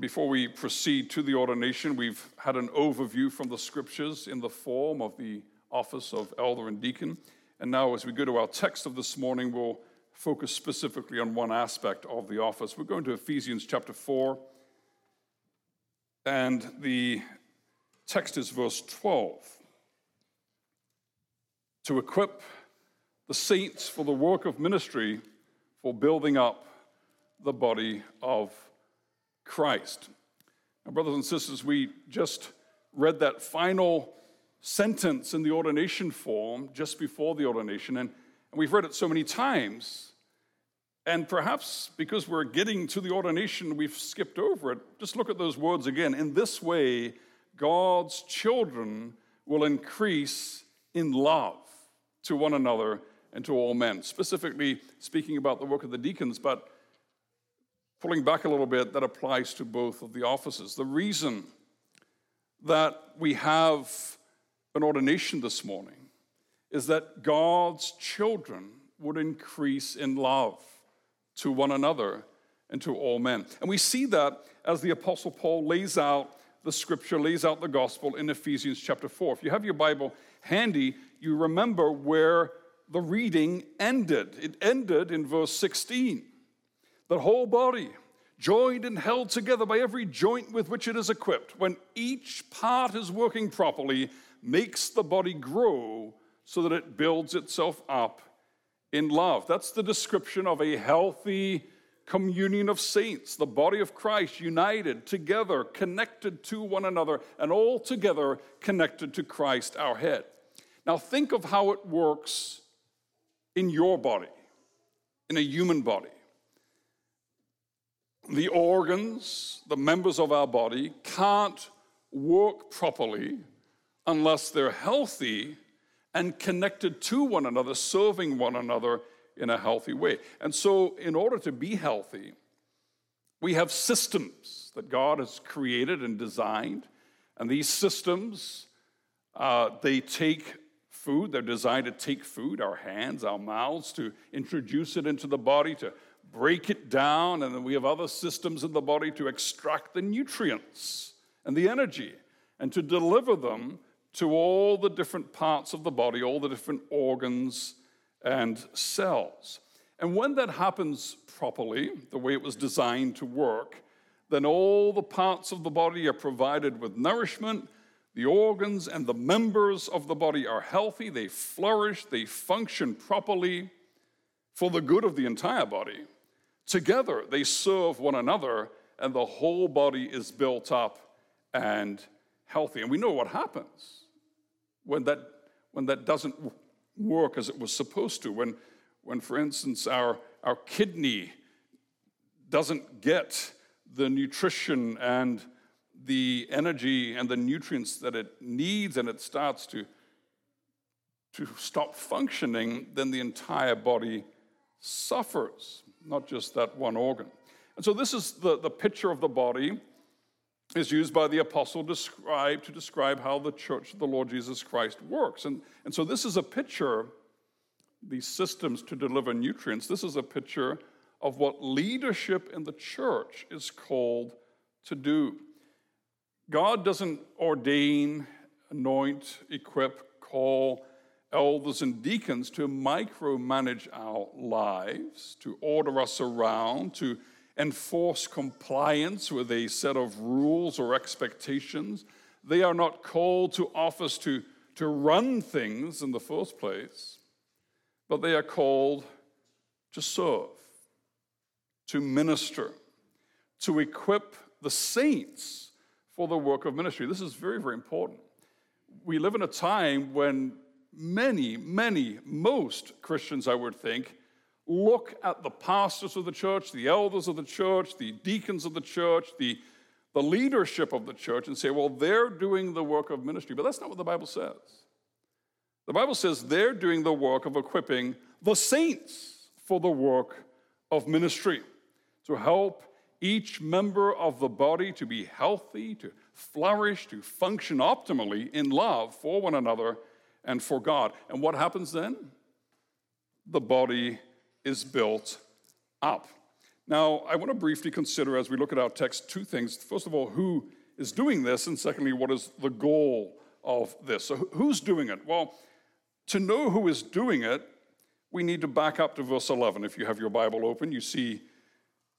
Before we proceed to the ordination, we've had an overview from the scriptures in the form of the office of elder and deacon. And now, as we go to our text of this morning, we'll focus specifically on one aspect of the office. We're going to Ephesians chapter 4, and the text is verse 12. To equip the saints for the work of ministry, for building up the body of Christ. Now, brothers and sisters, we just read that final sentence in the ordination form just before the ordination, and, and we've read it so many times. And perhaps because we're getting to the ordination, we've skipped over it. Just look at those words again. In this way, God's children will increase in love to one another and to all men. Specifically speaking about the work of the deacons, but pulling back a little bit, that applies to both of the offices. The reason that we have an ordination this morning is that God's children would increase in love to one another and to all men. And we see that as the Apostle Paul lays out the scripture, lays out the gospel in Ephesians chapter 4. If you have your Bible handy, you remember where the reading ended. It ended in verse 16. The whole body, joined and held together by every joint with which it is equipped, when each part is working properly, makes the body grow so that it builds itself up in love. That's the description of a healthy communion of saints, the body of Christ, united together, connected to one another, and all together connected to Christ, our head. Now, think of how it works in your body, in a human body. The organs, the members of our body, can't work properly unless they're healthy and connected to one another, serving one another in a healthy way. And so, in order to be healthy, we have systems that God has created and designed. And these systems, uh, they take food, they're designed to take food, our hands, our mouths, to introduce it into the body, to break it down. And then we have other systems in the body to extract the nutrients and the energy and to deliver them to all the different parts of the body, all the different organs and cells. And when that happens properly, the way it was designed to work, then all the parts of the body are provided with nourishment. The organs and the members of the body are healthy, they flourish, they function properly for the good of the entire body. Together, they serve one another, and the whole body is built up and healthy. And we know what happens when that, when that doesn't work as it was supposed to, when, when for instance, our, our kidney doesn't get the nutrition and the energy and the nutrients that it needs and it starts to, to stop functioning, then the entire body suffers, not just that one organ. And so, this is the, the picture of the body is used by the apostle to describe how the church of the Lord Jesus Christ works. And, and so this is a picture, these systems to deliver nutrients, this is a picture of what leadership in the church is called to do. God doesn't ordain, anoint, equip, call elders and deacons to micromanage our lives, to order us around, to enforce compliance with a set of rules or expectations. They are not called to office to, to run things in the first place, but they are called to serve, to minister, to equip the saints for the work of ministry. This is very, very important. We live in a time when many, many, most Christians, I would think, look at the pastors of the church, the elders of the church, the deacons of the church, the, the leadership of the church, and say, well, they're doing the work of ministry. But that's not what the Bible says. The Bible says they're doing the work of equipping the saints for the work of ministry to help each member of the body to be healthy, to flourish, to function optimally in love for one another and for God. And what happens then? The body is built up. Now, I want to briefly consider as we look at our text two things. First of all, who is doing this, and secondly, what is the goal of this? So, who's doing it? Well, to know who is doing it, we need to back up to verse 11. If you have your Bible open, you see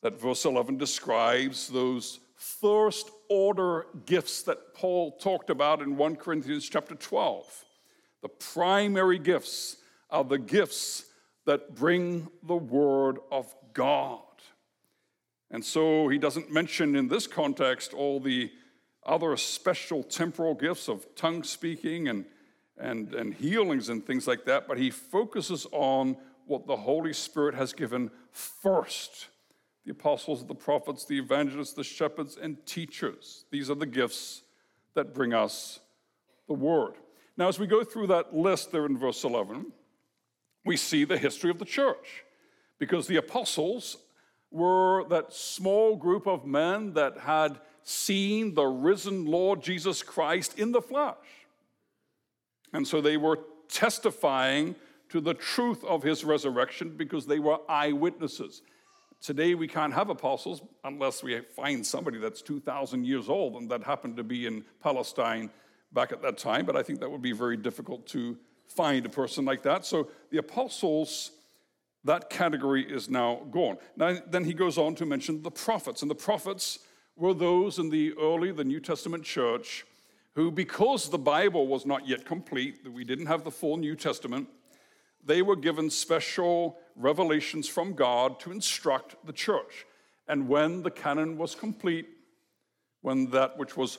that verse 11 describes those first order gifts that Paul talked about in 1 Corinthians chapter 12. The primary gifts are the gifts that bring the word of God. And so he doesn't mention in this context all the other special temporal gifts of tongue speaking and, and, and healings and things like that, but he focuses on what the Holy Spirit has given first the apostles, the prophets, the evangelists, the shepherds, and teachers. These are the gifts that bring us the word. Now, as we go through that list there in verse 11, we see the history of the church because the apostles were that small group of men that had seen the risen Lord Jesus Christ in the flesh. And so they were testifying to the truth of his resurrection because they were eyewitnesses. Today, we can't have apostles unless we find somebody that's 2,000 years old, and that happened to be in Palestine back at that time, but I think that would be very difficult to find a person like that. So the apostles, that category is now gone. Now, then he goes on to mention the prophets, and the prophets were those in the early, the New Testament church who, because the Bible was not yet complete, that we didn't have the full New Testament, they were given special revelations from God to instruct the church. And when the canon was complete, when that which was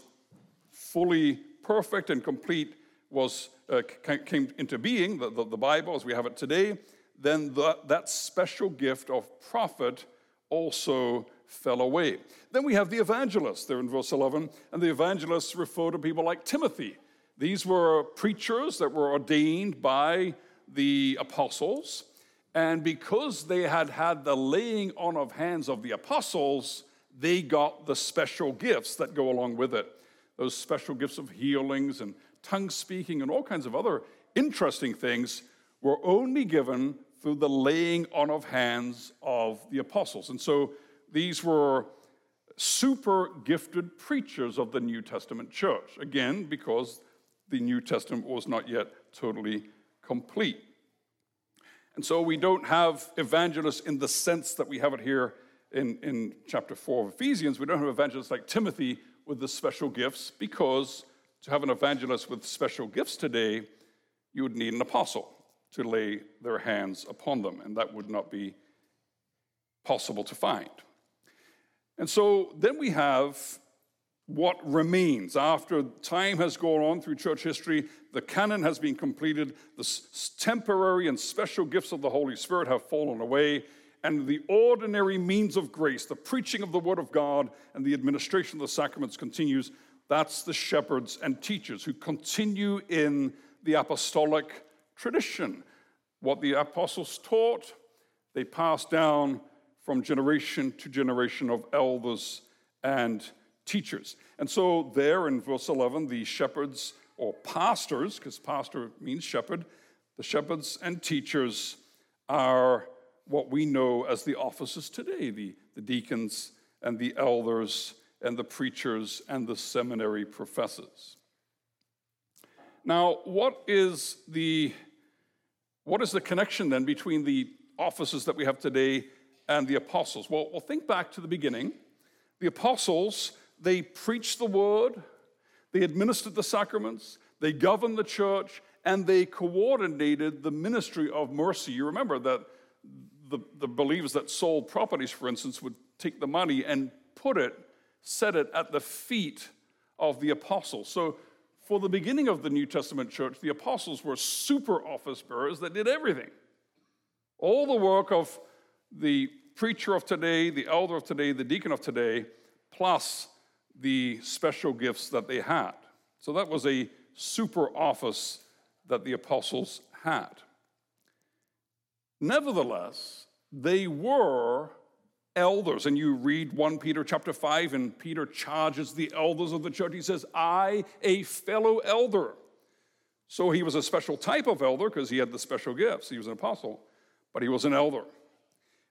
fully perfect and complete was uh, came into being, the, the, the, Bible as we have it today, then the, that special gift of prophet also fell away. Then we have the evangelists there in verse 11, and the evangelists refer to people like Timothy. These were preachers that were ordained by the apostles. And because they had had the laying on of hands of the apostles, they got the special gifts that go along with it. Those special gifts of healings and tongue speaking and all kinds of other interesting things were only given through the laying on of hands of the apostles. And so these were super gifted preachers of the New Testament church. Again, because the New Testament was not yet totally complete. And so we don't have evangelists in the sense that we have it here in, in chapter 4 of Ephesians. We don't have evangelists like Timothy with the special gifts because to have an evangelist with special gifts today, you would need an apostle to lay their hands upon them, and that would not be possible to find. And so then we have what remains after time has gone on through church history. The canon has been completed. The temporary and special gifts of the Holy Spirit have fallen away. And the ordinary means of grace, the preaching of the Word of God and the administration of the sacraments continues. That's the shepherds and teachers who continue in the apostolic tradition. What the apostles taught, they passed down from generation to generation of elders and teachers. And so, there in verse 11, the shepherds or pastors, because pastor means shepherd, the shepherds and teachers are what we know as the offices today the, the deacons and the elders and the preachers and the seminary professors. Now, what is the what is the connection then between the offices that we have today and the apostles? Well, well think back to the beginning. The apostles they preached the word, they administered the sacraments, they governed the church, and they coordinated the ministry of mercy. You remember that the, the believers that sold properties, for instance, would take the money and put it, set it at the feet of the apostles. So, for the beginning of the New Testament church, the apostles were super office bearers that did everything. All the work of the preacher of today, the elder of today, the deacon of today, plus the special gifts that they had. So that was a super office that the apostles had. Nevertheless, they were elders. And you read 1 Peter chapter 5, and Peter charges the elders of the church. He says, I, a fellow elder. So he was a special type of elder because he had the special gifts. He was an apostle, but he was an elder.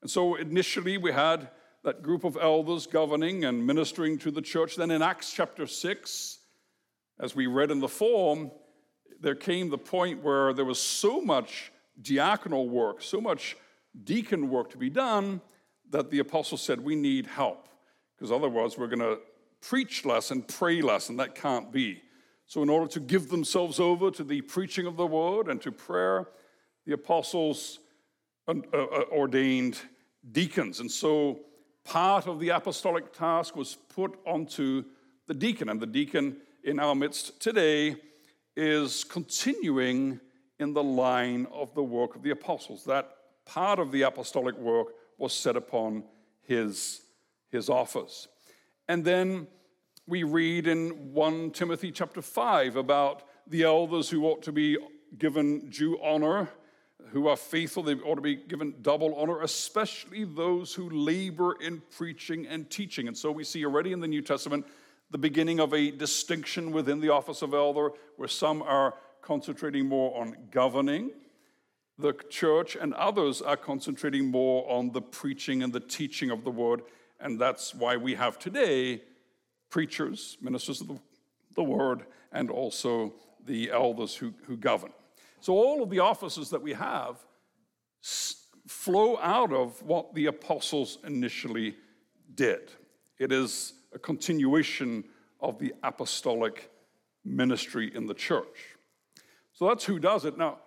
And so initially we had that group of elders governing and ministering to the church. Then in Acts chapter 6, as we read in the form, there came the point where there was so much diaconal work, so much deacon work to be done, that the apostle said, We need help, because otherwise we're going to preach less and pray less, and that can't be. So, in order to give themselves over to the preaching of the word and to prayer, the apostles uh, uh, ordained deacons. And so, part of the apostolic task was put onto the deacon, and the deacon in our midst today is continuing in the line of the work of the apostles. That part of the apostolic work was set upon his, his office. And then we read in 1 Timothy chapter 5 about the elders who ought to be given due honor, who are faithful, they ought to be given double honor, especially those who labor in preaching and teaching. And so we see already in the New Testament the beginning of a distinction within the office of elder, where some are concentrating more on governing the church, and others are concentrating more on the preaching and the teaching of the word. And that's why we have today preachers, ministers of the, the word, and also the elders who, who govern. So, all of the offices that we have flow out of what the apostles initially did. It is a continuation of the apostolic ministry in the church. So that's who does it. Now,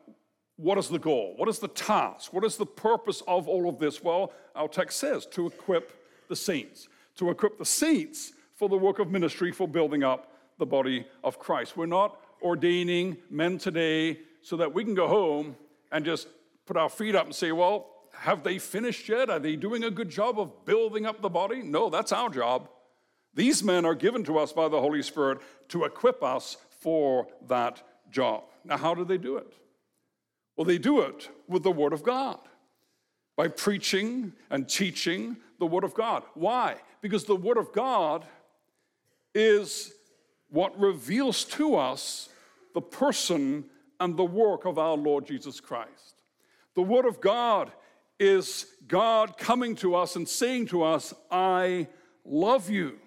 what is the goal? What is the task? What is the purpose of all of this? Well, our text says to equip the saints, to equip the saints for the work of ministry, for building up the body of Christ. We're not ordaining men today so that we can go home and just put our feet up and say, well, have they finished yet? Are they doing a good job of building up the body? No, that's our job. These men are given to us by the Holy Spirit to equip us for that job. Now, how do they do it? Well, they do it with the Word of God by preaching and teaching the Word of God. Why? Because the Word of God is what reveals to us the person and the work of our Lord Jesus Christ. The Word of God is God coming to us and saying to us, I love you.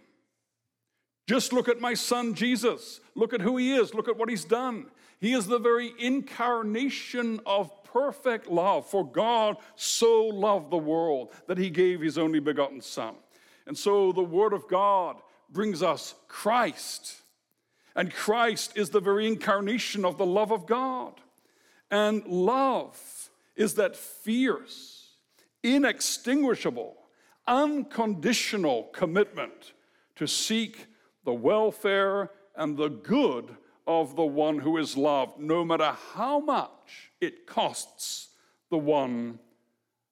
Just look at my son Jesus. Look at who he is. Look at what he's done. He is the very incarnation of perfect love. For God so loved the world that he gave his only begotten Son. And so the Word of God brings us Christ. And Christ is the very incarnation of the love of God. And love is that fierce, inextinguishable, unconditional commitment to seek the welfare and the good of the one who is loved, no matter how much it costs the one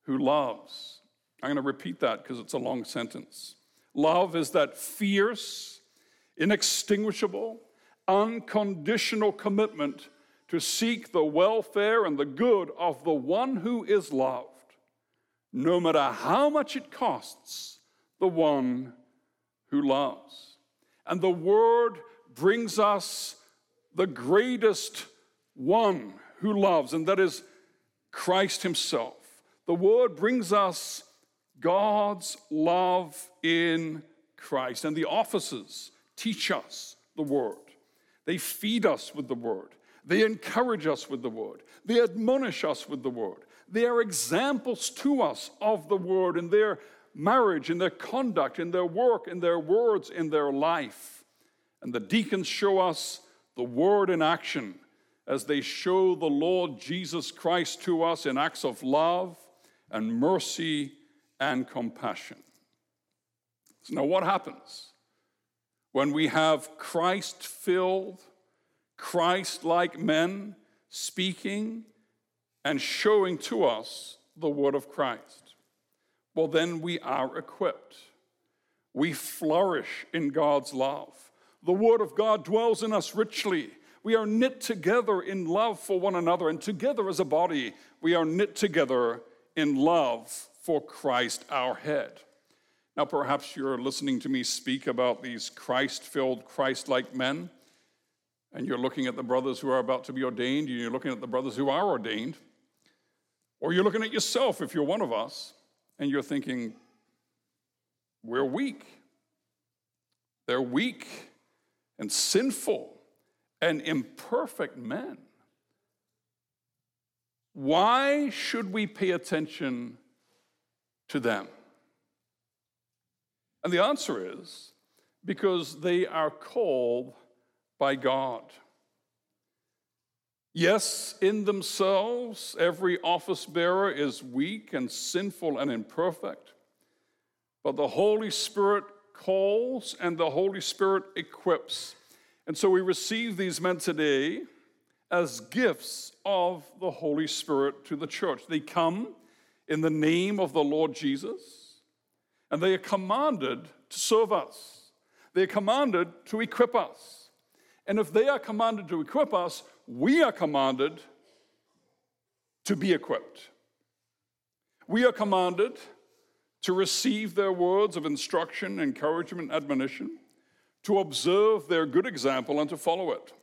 who loves. I'm going to repeat that because it's a long sentence. Love is that fierce, inextinguishable, unconditional commitment to seek the welfare and the good of the one who is loved, no matter how much it costs the one who loves. And the word brings us the greatest one who loves, and that is Christ Himself. The word brings us God's love in Christ. And the offices teach us the word. They feed us with the word. They encourage us with the word. They admonish us with the word. They are examples to us of the word in their marriage, in their conduct, in their work, in their words, in their life. And the deacons show us the word in action as they show the Lord Jesus Christ to us in acts of love and mercy and compassion. So now, what happens when we have Christ filled, Christ like men speaking and showing to us the word of Christ? Well, then we are equipped. We flourish in God's love. The Word of God dwells in us richly. We are knit together in love for one another, and together as a body, we are knit together in love for Christ our head. Now, perhaps you're listening to me speak about these Christ filled, Christ like men, and you're looking at the brothers who are about to be ordained, and you're looking at the brothers who are ordained, or you're looking at yourself if you're one of us, and you're thinking, we're weak. They're weak and sinful and imperfect men. Why should we pay attention to them? And the answer is because they are called by God. Yes, in themselves, every office bearer is weak and sinful and imperfect, but the Holy Spirit calls and the Holy Spirit equips. And so we receive these men today as gifts of the Holy Spirit to the church. They come in the name of the Lord Jesus, and they are commanded to serve us. They are commanded to equip us. And if they are commanded to equip us, we are commanded to be equipped. We are commanded to receive their words of instruction, encouragement, admonition, to observe their good example, and to follow it.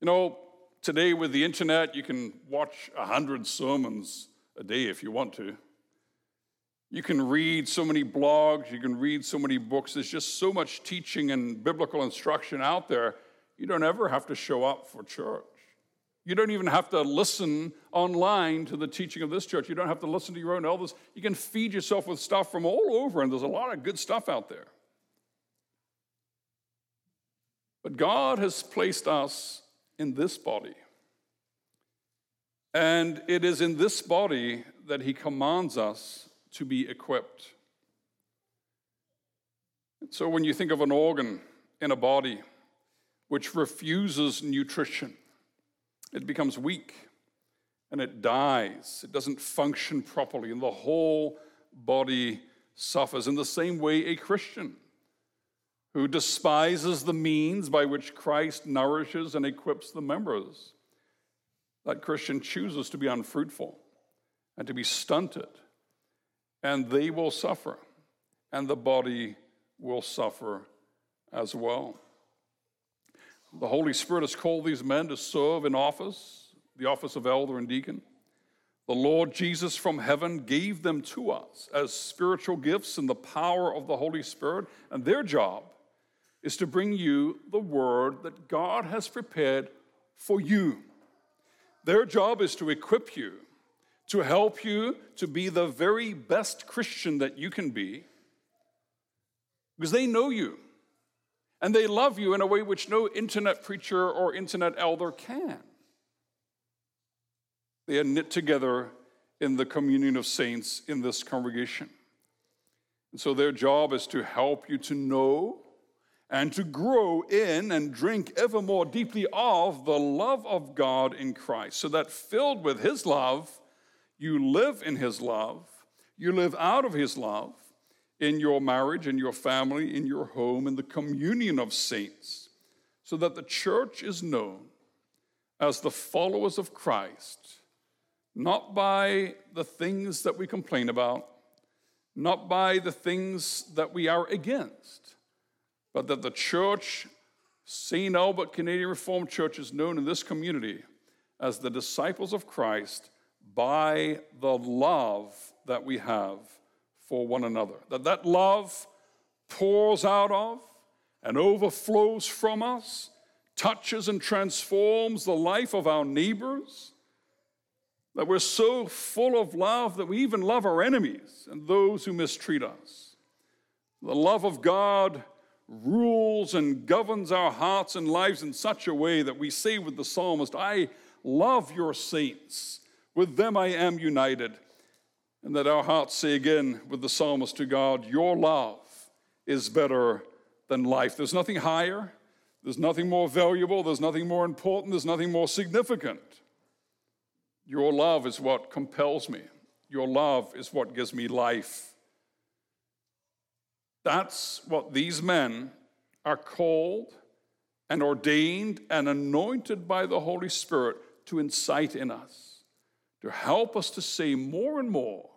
You know, today with the internet, you can watch a hundred sermons a day if you want to. You can read so many blogs, you can read so many books. There's just so much teaching and biblical instruction out there. You don't ever have to show up for church. You don't even have to listen online to the teaching of this church. You don't have to listen to your own elders. You can feed yourself with stuff from all over, and there's a lot of good stuff out there. But God has placed us in this body. And it is in this body that He commands us to be equipped. So when you think of an organ in a body which refuses nutrition, it becomes weak and it dies. It doesn't function properly, and the whole body suffers. In the same way, a Christian who despises the means by which Christ nourishes and equips the members, that Christian chooses to be unfruitful and to be stunted and they will suffer, and the body will suffer as well. The Holy Spirit has called these men to serve in office, the office of elder and deacon. The Lord Jesus from heaven gave them to us as spiritual gifts in the power of the Holy Spirit, and their job is to bring you the word that God has prepared for you. Their job is to equip you to help you to be the very best Christian that you can be because they know you and they love you in a way which no internet preacher or internet elder can. They are knit together in the communion of saints in this congregation. And so their job is to help you to know and to grow in and drink ever more deeply of the love of God in Christ, so that filled with His love, you live in His love, you live out of His love in your marriage, in your family, in your home, in the communion of saints, so that the church is known as the followers of Christ, not by the things that we complain about, not by the things that we are against, but that the church, St. Albert Canadian Reformed Church, is known in this community as the disciples of Christ by the love that we have for one another. That that love pours out of and overflows from us, touches and transforms the life of our neighbors. That we're so full of love that we even love our enemies and those who mistreat us. The love of God rules and governs our hearts and lives in such a way that we say with the psalmist, I love your saints with them I am united. And that our hearts say again with the psalmist to God, Your love is better than life. There's nothing higher, there's nothing more valuable, there's nothing more important, there's nothing more significant. Your love is what compels me, your love is what gives me life. That's what these men are called and ordained and anointed by the Holy Spirit to incite in us to help us to say more and more,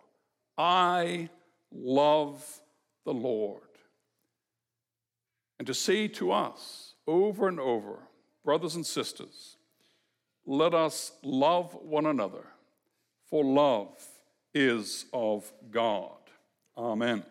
I love the Lord. And to say to us over and over, brothers and sisters, let us love one another, for love is of God. Amen.